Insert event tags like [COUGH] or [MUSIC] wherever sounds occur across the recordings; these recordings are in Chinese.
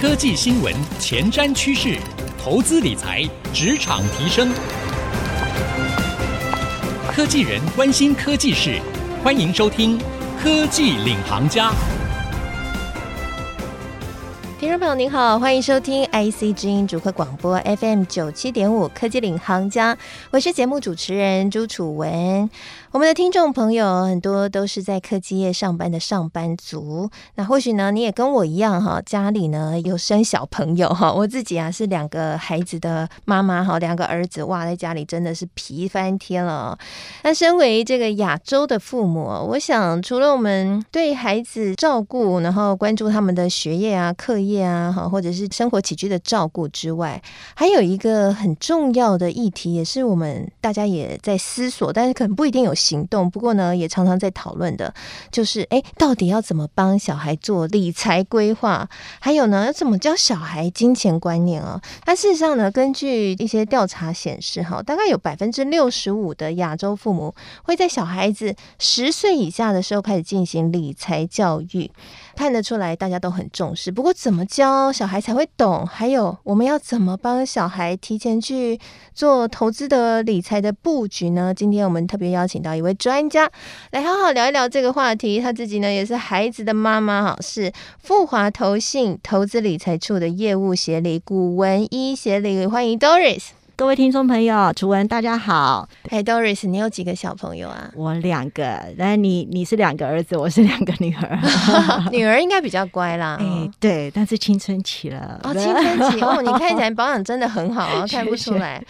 科技新闻、前瞻趋势、投资理财、职场提升，科技人关心科技事，欢迎收听《科技领航家》。听众朋友您好，欢迎收听 IC 之音主客广播 FM 九七点五《科技领航家》，我是节目主持人朱楚文。我们的听众朋友很多都是在科技业上班的上班族，那或许呢，你也跟我一样哈，家里呢有生小朋友哈。我自己啊是两个孩子的妈妈哈，两个儿子哇，在家里真的是皮翻天了。那身为这个亚洲的父母，我想除了我们对孩子照顾，然后关注他们的学业啊、课业啊，哈，或者是生活起居的照顾之外，还有一个很重要的议题，也是我们大家也在思索，但是可能不一定有。行动，不过呢，也常常在讨论的，就是哎，到底要怎么帮小孩做理财规划？还有呢，要怎么教小孩金钱观念啊？那事实上呢，根据一些调查显示，哈，大概有百分之六十五的亚洲父母会在小孩子十岁以下的时候开始进行理财教育。看得出来，大家都很重视。不过，怎么教小孩才会懂？还有，我们要怎么帮小孩提前去做投资的理财的布局呢？今天我们特别邀请到一位专家来好好聊一聊这个话题。他自己呢，也是孩子的妈妈，哈，是富华投信投资理财处的业务协理古文一协理，欢迎 Doris。各位听众朋友，楚文大家好。哎，Doris，你有几个小朋友啊？我两个，那你你是两个儿子，我是两个女儿。[LAUGHS] 女儿应该比较乖啦。[LAUGHS] 哎，对，但是青春期了。哦，青春期哦，你看起来 [LAUGHS] 保养真的很好啊，看不出来。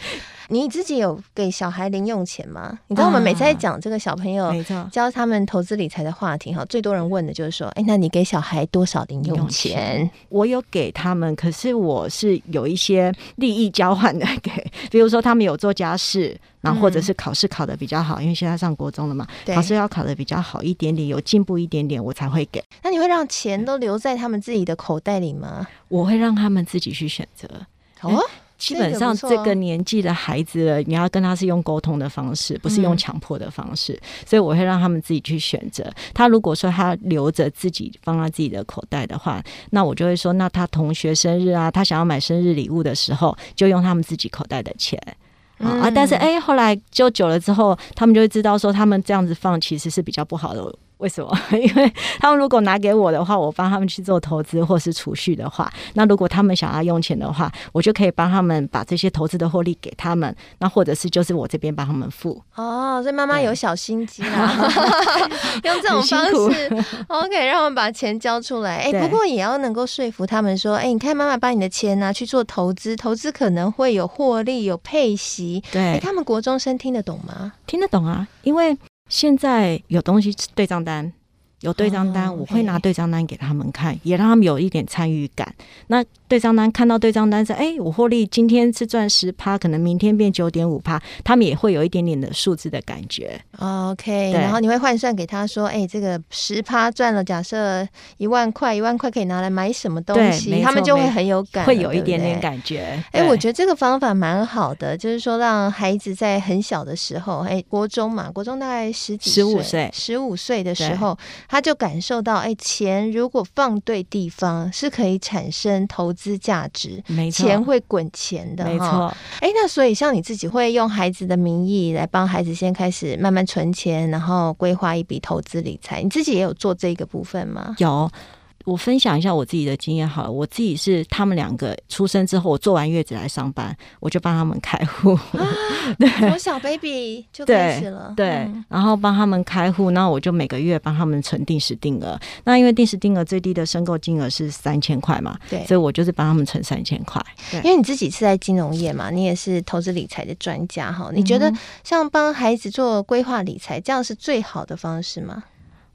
你自己有给小孩零用钱吗？你知道我们每次在讲这个小朋友教他们投资理财的话题哈，最多人问的就是说，哎，那你给小孩多少零用钱？我有给他们，可是我是有一些利益交换的给，[LAUGHS] 比如说他们有做家事，然后或者是考试考的比较好，嗯、因为现在上国中了嘛，考试要考的比较好一点点，有进步一点点，我才会给。那你会让钱都留在他们自己的口袋里吗？我会让他们自己去选择。哦。基本上这个年纪的孩子了，你要跟他是用沟通的方式，不是用强迫的方式，嗯，所以我会让他们自己去选择。他如果说他留着自己放在自己的口袋的话，那我就会说，那他同学生日啊，他想要买生日礼物的时候，就用他们自己口袋的钱。嗯、啊，但是哎，后来就久了之后，他们就会知道说，他们这样子放其实是比较不好的。为什么？[LAUGHS] 因为他们如果拿给我的话，我帮他们去做投资或是储蓄的话，那如果他们想要用钱的话，我就可以帮他们把这些投资的获利给他们，那或者是就是我这边帮他们付。哦，所以妈妈有小心机啊，[LAUGHS] [LAUGHS] 用这种方式，OK，让我们把钱交出来。哎、欸，不过也要能够说服他们说，哎、欸，你看妈妈把你的钱拿去做投资，投资可能会有获利、有配息。对，他们国中生听得懂吗？听得懂啊，因为。现在有东西对账单。有对账单，我会拿对账单给他们看，也让他们有一点参与感。那对账单看到对账单是，哎，我获利今天是赚十趴，可能明天变九点五趴，他们也会有一点点的数字的感觉。OK，然后你会换算给他说，哎，这个十趴赚了，假设一万块，一万块可以拿来买什么东西，他们就会很有感，会有一点点感觉。哎，我觉得这个方法蛮好的，就是说让孩子在很小的时候，哎，国中嘛，国中大概十几岁，十五岁，十五岁的时候。他就感受到，哎，钱如果放对地方，是可以产生投资价值，没错，钱会滚钱的，没错。哎，那所以像你自己会用孩子的名义来帮孩子先开始慢慢存钱，然后规划一笔投资理财，你自己也有做这个部分吗？有。我分享一下我自己的经验好了，我自己是他们两个出生之后，我做完月子来上班，我就帮他们开户，啊、[LAUGHS] 对，从小 baby 就开始了，对，嗯、然后帮他们开户，那我就每个月帮他们存定时定额。那因为定时定额最低的申购金额是三千块嘛，对，所以我就是帮他们存三千块。因为你自己是在金融业嘛，你也是投资理财的专家哈，你觉得像帮孩子做规划理财，这样是最好的方式吗？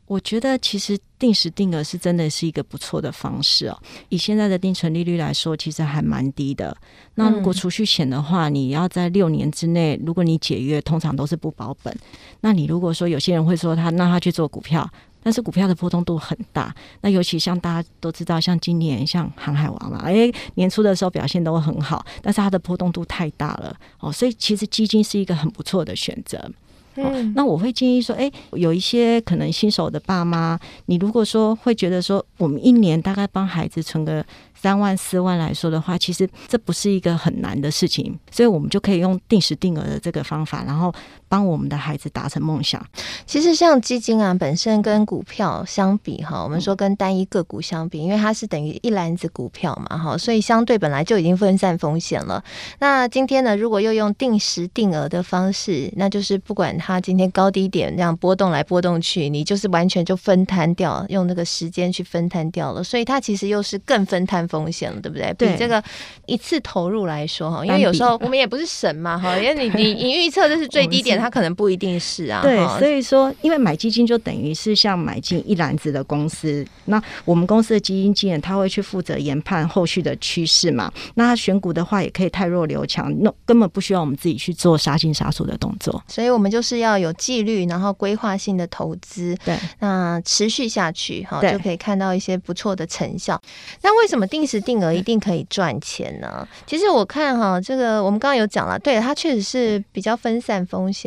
我觉得其实定时定额是真的是一个不错的方式哦。以现在的定存利率来说，其实还蛮低的。那如果储蓄险的话，你要在六年之内，如果你解约，通常都是不保本。那你如果说有些人会说他，那他去做股票，但是股票的波动度很大。那尤其像大家都知道，像今年像航海王嘛，哎，年初的时候表现都很好，但是它的波动度太大了哦。所以其实基金是一个很不错的选择。嗯，那我会建议说，哎，有一些可能新手的爸妈，你如果说会觉得说，我们一年大概帮孩子存个。三万四万来说的话，其实这不是一个很难的事情，所以我们就可以用定时定额的这个方法，然后帮我们的孩子达成梦想。其实像基金啊，本身跟股票相比哈，我们说跟单一个股相比，因为它是等于一篮子股票嘛哈，所以相对本来就已经分散风险了。那今天呢，如果又用定时定额的方式，那就是不管它今天高低点这样波动来波动去，你就是完全就分摊掉，用那个时间去分摊掉了，所以它其实又是更分摊。风险了，对不对？比这个一次投入来说哈，因为有时候我们也不是神嘛哈，因为你你你预测这是最低点，[LAUGHS] 它可能不一定是啊。对，所以说，因为买基金就等于是像买进一篮子的公司，那我们公司的基金经理他会去负责研判后续的趋势嘛。那他选股的话，也可以太弱留强，那根本不需要我们自己去做杀进杀出的动作。所以我们就是要有纪律，然后规划性的投资，对，那持续下去哈，就可以看到一些不错的成效。那为什么？定时定额一定可以赚钱呢？其实我看哈，这个我们刚刚有讲了，对，它确实是比较分散风险。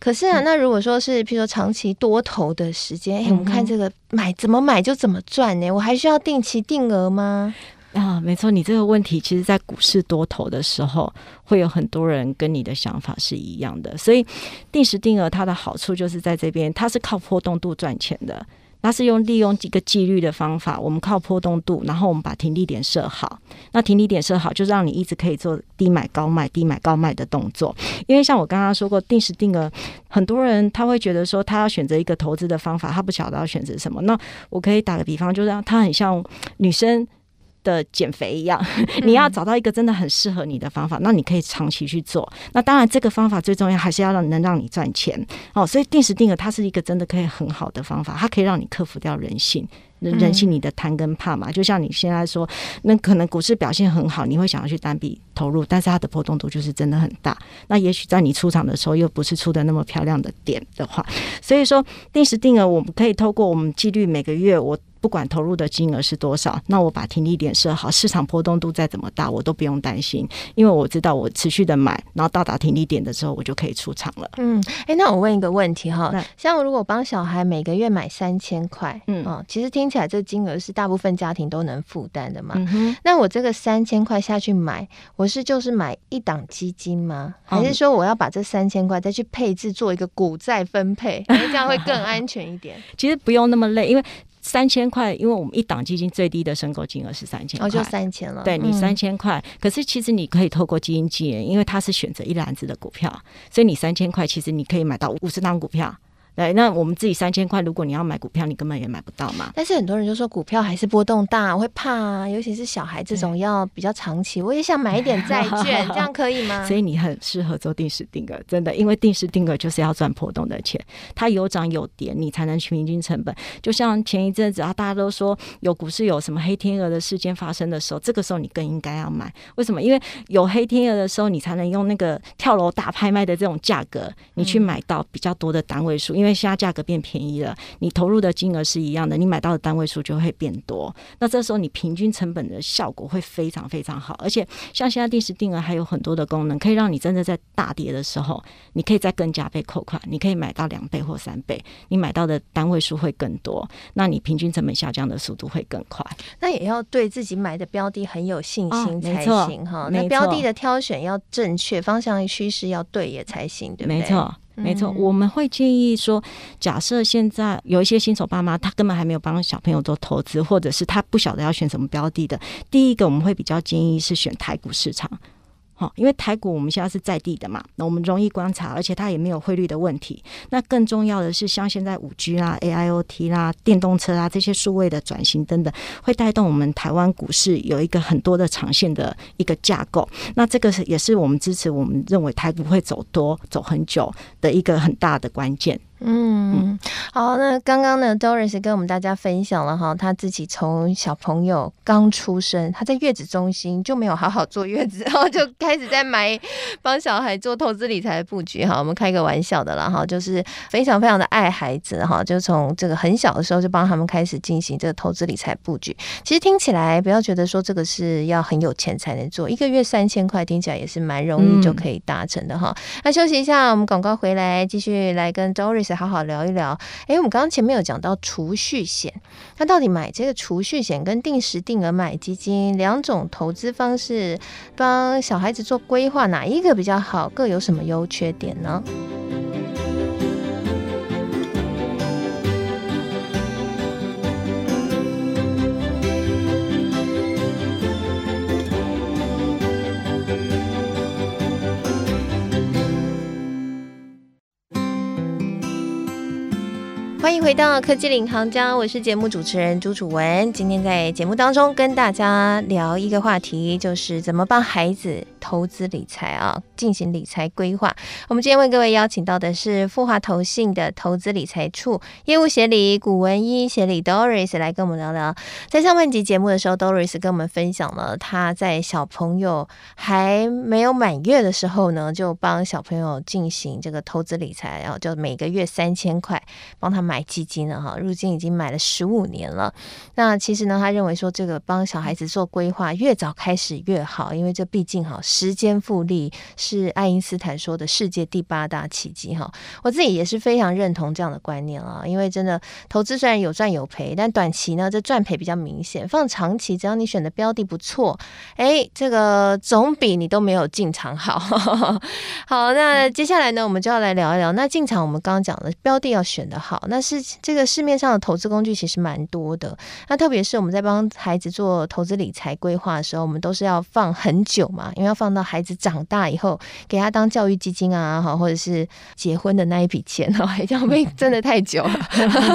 可是啊，那如果说是譬如说长期多头的时间，哎、嗯，我们看这个买怎么买就怎么赚呢？我还需要定期定额吗？啊，没错，你这个问题，其实在股市多头的时候，会有很多人跟你的想法是一样的。所以定时定额它的好处就是在这边，它是靠波动度赚钱的。那是用利用几个纪律的方法，我们靠波动度，然后我们把停利点设好。那停利点设好，就让你一直可以做低买高卖、低买高卖的动作。因为像我刚刚说过，定时定额，很多人他会觉得说，他要选择一个投资的方法，他不晓得要选择什么。那我可以打个比方，就让他很像女生。的减肥一样，你要找到一个真的很适合你的方法，那你可以长期去做。那当然，这个方法最重要还是要让能让你赚钱哦。所以定时定额它是一个真的可以很好的方法，它可以让你克服掉人性，人性你的贪跟怕嘛。就像你现在说，那可能股市表现很好，你会想要去单笔投入，但是它的波动度就是真的很大。那也许在你出场的时候又不是出的那么漂亮的点的话，所以说定时定额我们可以透过我们纪律每个月我。不管投入的金额是多少，那我把停利点设好，市场波动度再怎么大，我都不用担心，因为我知道我持续的买，然后到达停利点的时候，我就可以出场了。嗯，哎、欸，那我问一个问题哈，像我如果帮小孩每个月买三千块，嗯、哦，其实听起来这金额是大部分家庭都能负担的嘛？嗯，那我这个三千块下去买，我是就是买一档基金吗？还是说我要把这三千块再去配置做一个股债分配，这样会更 [LAUGHS] 安全一点？其实不用那么累，因为。三千块，因为我们一档基金最低的申购金额是三千块，哦，就三千了。对，你三千块，可是其实你可以透过基金经理，因为他是选择一篮子的股票，所以你三千块其实你可以买到五十档股票。对，那我们自己三千块，如果你要买股票，你根本也买不到嘛。但是很多人就说股票还是波动大，我会怕啊，尤其是小孩这种要比较长期，我也想买一点债券，[LAUGHS] 这样可以吗？所以你很适合做定时定额，真的，因为定时定额就是要赚波动的钱，它有涨有跌，你才能去平均成本。就像前一阵子啊，大家都说有股市有什么黑天鹅的事件发生的时候，这个时候你更应该要买。为什么？因为有黑天鹅的时候，你才能用那个跳楼大拍卖的这种价格，你去买到比较多的单位数，因为。因为现在价格变便宜了，你投入的金额是一样的，你买到的单位数就会变多。那这时候你平均成本的效果会非常非常好，而且像现在定时定额还有很多的功能，可以让你真的在大跌的时候，你可以再更加倍扣款，你可以买到两倍或三倍，你买到的单位数会更多，那你平均成本下降的速度会更快。那也要对自己买的标的很有信心才行哈、哦。那标的的挑选要正确，方向趋势要对也才行，对不对？没错。没错，我们会建议说，假设现在有一些新手爸妈，他根本还没有帮小朋友做投资，或者是他不晓得要选什么标的的，第一个我们会比较建议是选台股市场。好，因为台股我们现在是在地的嘛，那我们容易观察，而且它也没有汇率的问题。那更重要的是，像现在五 G 啦、AIoT 啦、电动车啊这些数位的转型等等，会带动我们台湾股市有一个很多的长线的一个架构。那这个是也是我们支持我们认为台股会走多走很久的一个很大的关键。嗯，好，那刚刚呢，Doris 跟我们大家分享了哈，他自己从小朋友刚出生，他在月子中心就没有好好坐月子，然后就开始在买帮小孩做投资理财的布局哈。我们开个玩笑的啦哈，就是非常非常的爱孩子哈，就从这个很小的时候就帮他们开始进行这个投资理财布局。其实听起来不要觉得说这个是要很有钱才能做，一个月三千块听起来也是蛮容易就可以达成的哈。那休息一下，我们广告回来继续来跟 Doris。再好好聊一聊，诶，我们刚刚前面有讲到储蓄险，那到底买这个储蓄险跟定时定额买基金两种投资方式，帮小孩子做规划，哪一个比较好？各有什么优缺点呢？欢迎回到科技领航家，我是节目主持人朱楚文。今天在节目当中跟大家聊一个话题，就是怎么帮孩子投资理财啊，进行理财规划。我们今天为各位邀请到的是富华投信的投资理财处业务协理古文一协理 Doris 来跟我们聊聊。在上半集节目的时候，Doris 跟我们分享了他在小朋友还没有满月的时候呢，就帮小朋友进行这个投资理财，然后就每个月三千块帮他买。买基金了哈，如今已经买了十五年了。那其实呢，他认为说这个帮小孩子做规划，越早开始越好，因为这毕竟哈，时间复利是爱因斯坦说的世界第八大奇迹哈。我自己也是非常认同这样的观念啊，因为真的投资虽然有赚有赔，但短期呢这赚赔比较明显，放长期只要你选的标的不错，哎，这个总比你都没有进场好。[LAUGHS] 好，那接下来呢，我们就要来聊一聊，那进场我们刚刚讲的标的要选的好那，那。是这个市面上的投资工具其实蛮多的，那特别是我们在帮孩子做投资理财规划的时候，我们都是要放很久嘛，因为要放到孩子长大以后，给他当教育基金啊，哈，或者是结婚的那一笔钱哈，这样会真的太久了。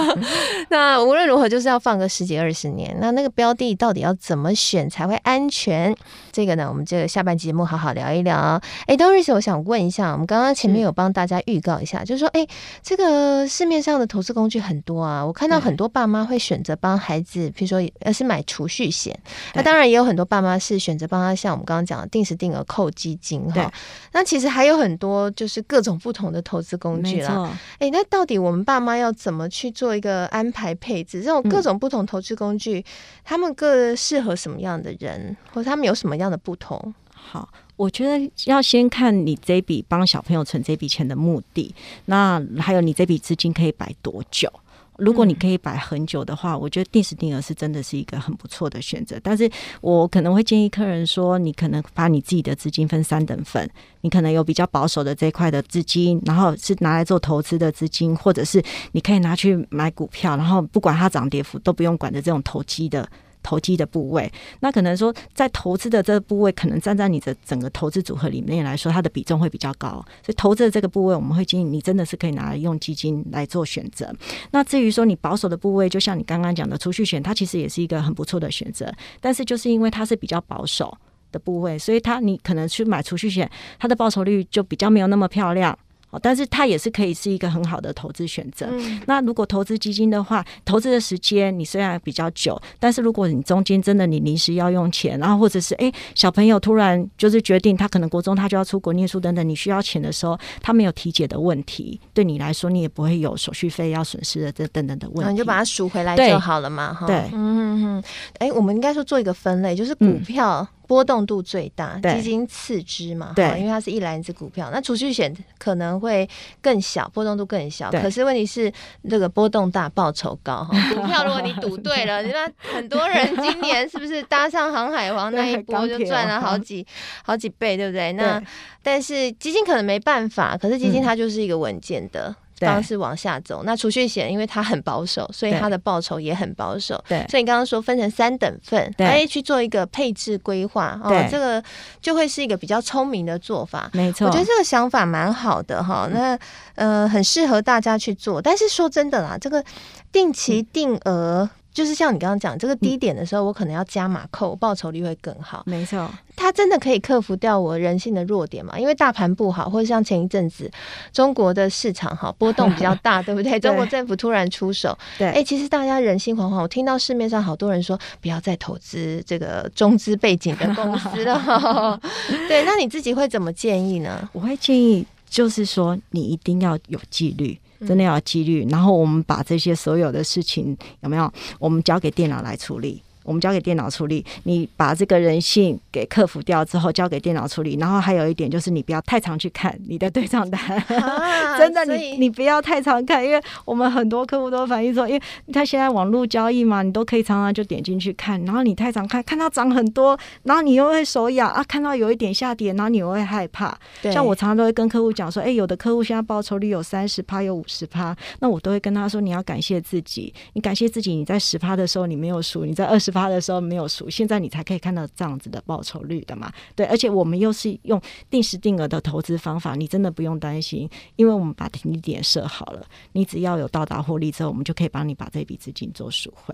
[LAUGHS] 那无论如何，就是要放个十几二十年。那那个标的到底要怎么选才会安全？这个呢，我们这个下半节目好好聊一聊。哎，Doris，我想问一下，我们刚刚前面有帮大家预告一下，就是说，哎，这个市面上的投资工具。工具很多啊，我看到很多爸妈会选择帮孩子，比如说，呃是买储蓄险。那当然也有很多爸妈是选择帮他，像我们刚刚讲的定时定额扣基金哈。那其实还有很多就是各种不同的投资工具啦。哎，那到底我们爸妈要怎么去做一个安排配置？这种各种不同投资工具，他们各适合什么样的人，或者他们有什么样的不同？好。我觉得要先看你这笔帮小朋友存这笔钱的目的，那还有你这笔资金可以摆多久？如果你可以摆很久的话，我觉得定时定额是真的是一个很不错的选择。但是我可能会建议客人说，你可能把你自己的资金分三等份，你可能有比较保守的这一块的资金，然后是拿来做投资的资金，或者是你可以拿去买股票，然后不管它涨跌幅都不用管的这种投机的。投机的部位，那可能说在投资的这个部位，可能站在你的整个投资组合里面来说，它的比重会比较高。所以投资的这个部位，我们会建议你真的是可以拿来用基金来做选择。那至于说你保守的部位，就像你刚刚讲的储蓄险，它其实也是一个很不错的选择。但是就是因为它是比较保守的部位，所以它你可能去买储蓄险，它的报酬率就比较没有那么漂亮。但是它也是可以是一个很好的投资选择。嗯。那如果投资基金的话，投资的时间你虽然比较久，但是如果你中间真的你临时要用钱，然后或者是哎小朋友突然就是决定他可能国中他就要出国念书等等，你需要钱的时候，他没有提解的问题，对你来说你也不会有手续费要损失的这等等的问题，你就把它赎回来就好了嘛哈。对，嗯嗯嗯。哎，我们应该说做一个分类，就是股票。嗯波动度最大，基金次之嘛，对，因为它是一篮子股票。那储蓄险可能会更小，波动度更小。可是问题是，这个波动大，报酬高哈。[LAUGHS] 股票如果你赌对了，[LAUGHS] 那很多人今年是不是搭上航海王那一波就赚了好几好几倍，对不对？那但是基金可能没办法，可是基金它就是一个稳健的。嗯方式往下走，那储蓄险因为它很保守，所以它的报酬也很保守。对，所以你刚刚说分成三等份，哎，去做一个配置规划，哦，这个就会是一个比较聪明的做法。没错，我觉得这个想法蛮好的哈。那呃，很适合大家去做。但是说真的啦，这个定期定额就是像你刚刚讲这个低点的时候，我可能要加码扣，报酬率会更好。没错，它真的可以克服掉我人性的弱点嘛？因为大盘不好，或者像前一阵子中国的市场哈波动比较大，对不 [LAUGHS] 对？中国政府突然出手，对，哎、欸，其实大家人心惶惶。我听到市面上好多人说，不要再投资这个中资背景的公司了。[LAUGHS] 对，那你自己会怎么建议呢？我会建议，就是说你一定要有纪律。真的要纪律，然后我们把这些所有的事情有没有？我们交给电脑来处理。我们交给电脑处理，你把这个人性给克服掉之后，交给电脑处理。然后还有一点就是，你不要太常去看你的对账单，啊、[LAUGHS] 真的，你你不要太常看，因为我们很多客户都反映说，因为他现在网络交易嘛，你都可以常常就点进去看，然后你太常看，看到涨很多，然后你又会手痒啊，看到有一点下跌，然后你又会害怕。像我常常都会跟客户讲说，哎，有的客户现在报酬率有三十趴，有五十趴，那我都会跟他说，你要感谢自己，你感谢自己，你在十趴的时候你没有输，你在二十。发的时候没有数，现在你才可以看到这样子的报酬率的嘛？对，而且我们又是用定时定额的投资方法，你真的不用担心，因为我们把停利点设好了，你只要有到达获利之后，我们就可以帮你把这笔资金做赎回。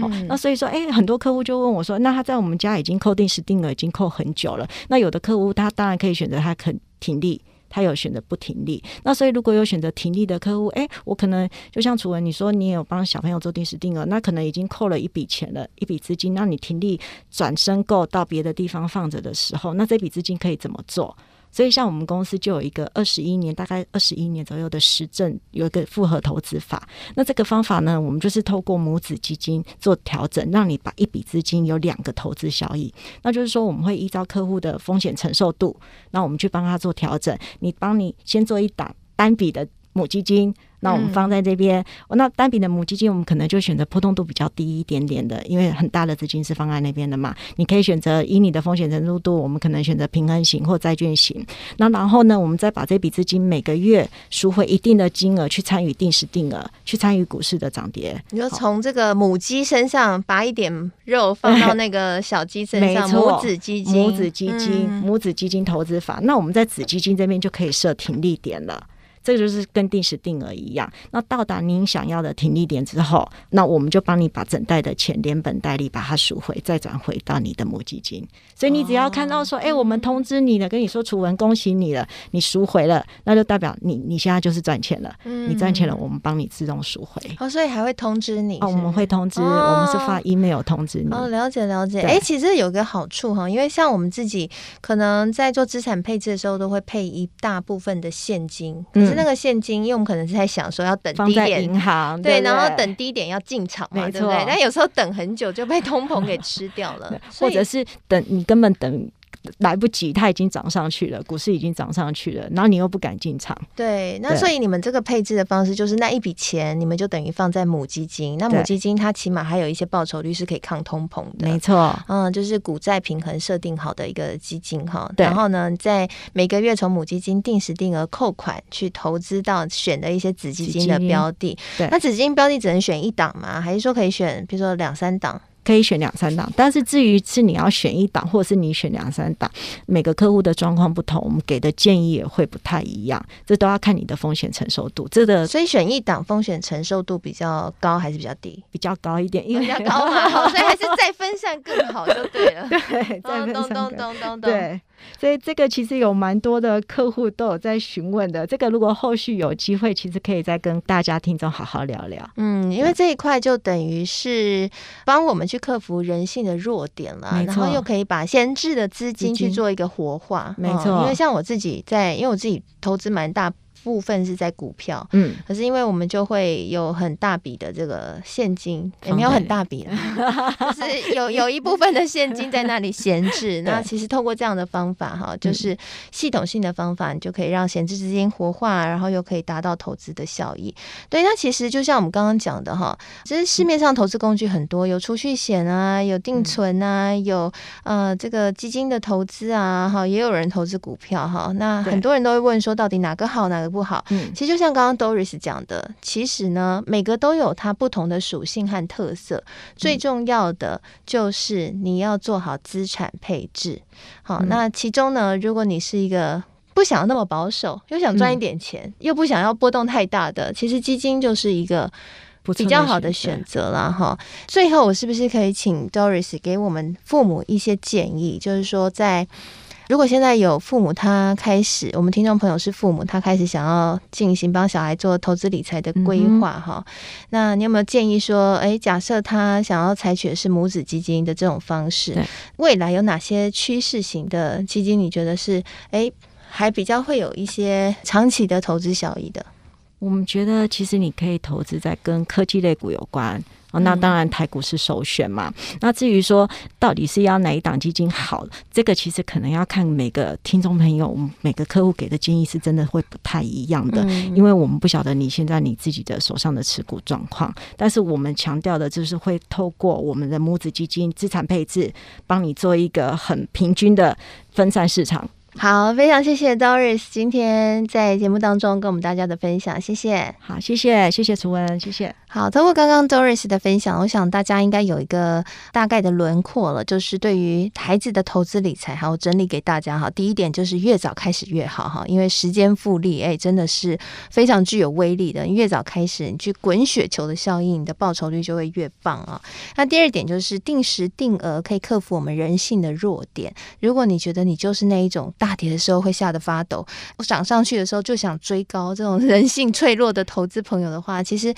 好、嗯哦，那所以说，哎，很多客户就问我说，那他在我们家已经扣定时定额已经扣很久了，那有的客户他当然可以选择他肯停利。他有选择不停利，那所以如果有选择停利的客户，哎，我可能就像楚文你说，你也有帮小朋友做定时定额，那可能已经扣了一笔钱了，一笔资金，那你停利转申购到别的地方放着的时候，那这笔资金可以怎么做？所以，像我们公司就有一个二十一年，大概二十一年左右的实证，有一个复合投资法。那这个方法呢，我们就是透过母子基金做调整，让你把一笔资金有两个投资效益。那就是说，我们会依照客户的风险承受度，那我们去帮他做调整。你帮你先做一档单笔的母基金。那我们放在这边，嗯、那单笔的母基金，我们可能就选择波动度比较低一点点的，因为很大的资金是放在那边的嘛。你可以选择以你的风险承受度，我们可能选择平衡型或债券型。那然后呢，我们再把这笔资金每个月赎回一定的金额，去参与定时定额，去参与股市的涨跌。你就从这个母鸡身上拔一点肉，[LAUGHS] 放到那个小鸡身上，母子基金，母子基金，嗯、母子基金投资法。那我们在子基金这边就可以设停利点了。这个就是跟定时定额一样。那到达您想要的停利点之后，那我们就帮你把整袋的钱连本带利把它赎回，再转回到你的母基金。所以你只要看到说，哎、哦，我们通知你了，跟你说楚文恭喜你了，你赎回了，那就代表你你现在就是赚钱了。嗯、你赚钱了，我们帮你自动赎回。哦，所以还会通知你？哦，我们会通知，哦、我们是发 email 通知你。哦，了解了解。哎，其实有个好处哈，因为像我们自己可能在做资产配置的时候，都会配一大部分的现金，可是那个现金因为。我们可能是在想说要等低点，银行对，然后等低点要进场嘛，对不对？但有时候等很久就被通膨给吃掉了，[LAUGHS] 或者是等你根本等。来不及，它已经涨上去了，股市已经涨上去了，然后你又不敢进场。对，那所以你们这个配置的方式就是那一笔钱，你们就等于放在母基金。那母基金它起码还有一些报酬率是可以抗通膨的，没错。嗯，就是股债平衡设定好的一个基金哈。然后呢，在每个月从母基金定时定额扣款去投资到选的一些子基金的标的。对，那子基金标的只能选一档吗？还是说可以选，比如说两三档？可以选两三档，但是至于是你要选一档，或是你选两三档，每个客户的状况不同，我们给的建议也会不太一样，这都要看你的风险承受度。这个所以选一档风险承受度比较高还是比较低？[LAUGHS] 比较高一点，因为比较高嘛，所以还是再分散更好就对了。对，再分散更对。所以这个其实有蛮多的客户都有在询问的，这个如果后续有机会，其实可以再跟大家听众好好聊聊。嗯，因为这一块就等于是帮我们去克服人性的弱点了，没错。然后又可以把闲置的资金去做一个活化，没错。因为像我自己在，因为我自己投资蛮大。部分是在股票，嗯，可是因为我们就会有很大笔的这个现金，也没有很大笔，[LAUGHS] 就是有有一部分的现金在那里闲置。[LAUGHS] 那其实透过这样的方法哈，就是系统性的方法，你就可以让闲置资金活化，然后又可以达到投资的效益。对，那其实就像我们刚刚讲的哈，其实市面上投资工具很多，有储蓄险啊，有定存啊，有呃这个基金的投资啊，哈，也有人投资股票哈。那很多人都会问说，到底哪个好，哪个不好？嗯，其实就像刚刚 Doris 讲的，其实呢，每个都有它不同的属性和特色。最重要的就是你要做好资产配置。好，那其中呢，如果你是一个不想要那么保守，又想赚一点钱，又不想要波动太大的，其实基金就是一个。比较好的选择了哈。最后，我是不是可以请 Doris 给我们父母一些建议？就是说，在如果现在有父母，他开始，我们听众朋友是父母，他开始想要进行帮小孩做投资理财的规划哈，嗯、那你有没有建议说，哎，假设他想要采取的是母子基金的这种方式，未来有哪些趋势型的基金？你觉得是哎，还比较会有一些长期的投资效益的？我们觉得，其实你可以投资在跟科技类股有关。哦，那当然台股是首选嘛。嗯、那至于说到底是要哪一档基金好，这个其实可能要看每个听众朋友、每个客户给的建议是真的会不太一样的，嗯、因为我们不晓得你现在你自己的手上的持股状况。但是我们强调的就是会透过我们的母子基金资产配置，帮你做一个很平均的分散市场。好，非常谢谢 Doris 今天在节目当中跟我们大家的分享，谢谢。好，谢谢，谢谢楚文，谢谢。好，通过刚刚 Doris 的分享，我想大家应该有一个大概的轮廓了，就是对于孩子的投资理财，好，我整理给大家哈。第一点就是越早开始越好哈，因为时间复利，哎，真的是非常具有威力的。你越早开始，你去滚雪球的效应，你的报酬率就会越棒啊。那第二点就是定时定额可以克服我们人性的弱点。如果你觉得你就是那一种大跌的时候会吓得发抖，我涨上去的时候就想追高。这种 [LAUGHS] 人性脆弱的投资朋友的话，其实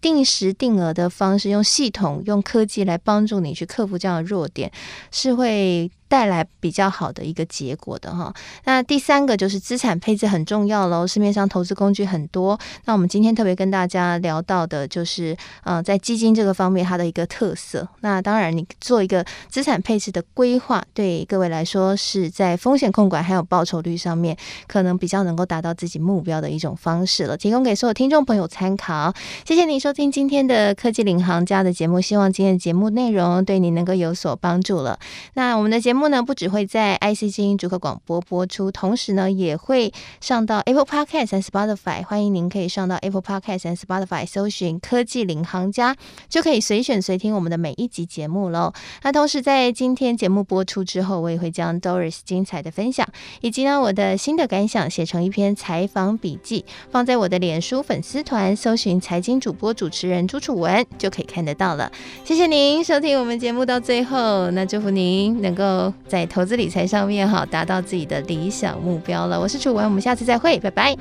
定时定额的方式，用系统、用科技来帮助你去克服这样的弱点，是会。带来比较好的一个结果的哈，那第三个就是资产配置很重要喽。市面上投资工具很多，那我们今天特别跟大家聊到的就是，呃，在基金这个方面它的一个特色。那当然，你做一个资产配置的规划，对各位来说是在风险控管还有报酬率上面，可能比较能够达到自己目标的一种方式了。提供给所有听众朋友参考。谢谢您收听今天的科技领航家的节目，希望今天的节目内容对你能够有所帮助了。那我们的节目。节目呢，不只会在 IC 精英主客广播播出，同时呢也会上到 Apple Podcast 和 Spotify。欢迎您可以上到 Apple Podcast 和 Spotify 搜寻“科技领航家”，就可以随选随听我们的每一集节目喽。那同时在今天节目播出之后，我也会将 Doris 精彩的分享以及呢我的新的感想写成一篇采访笔记，放在我的脸书粉丝团，搜寻“财经主播主持人朱楚文”就可以看得到了。谢谢您收听我们节目到最后，那祝福您能够在投资理财上面哈，达到自己的理想目标了。我是楚文，我们下次再会，拜拜。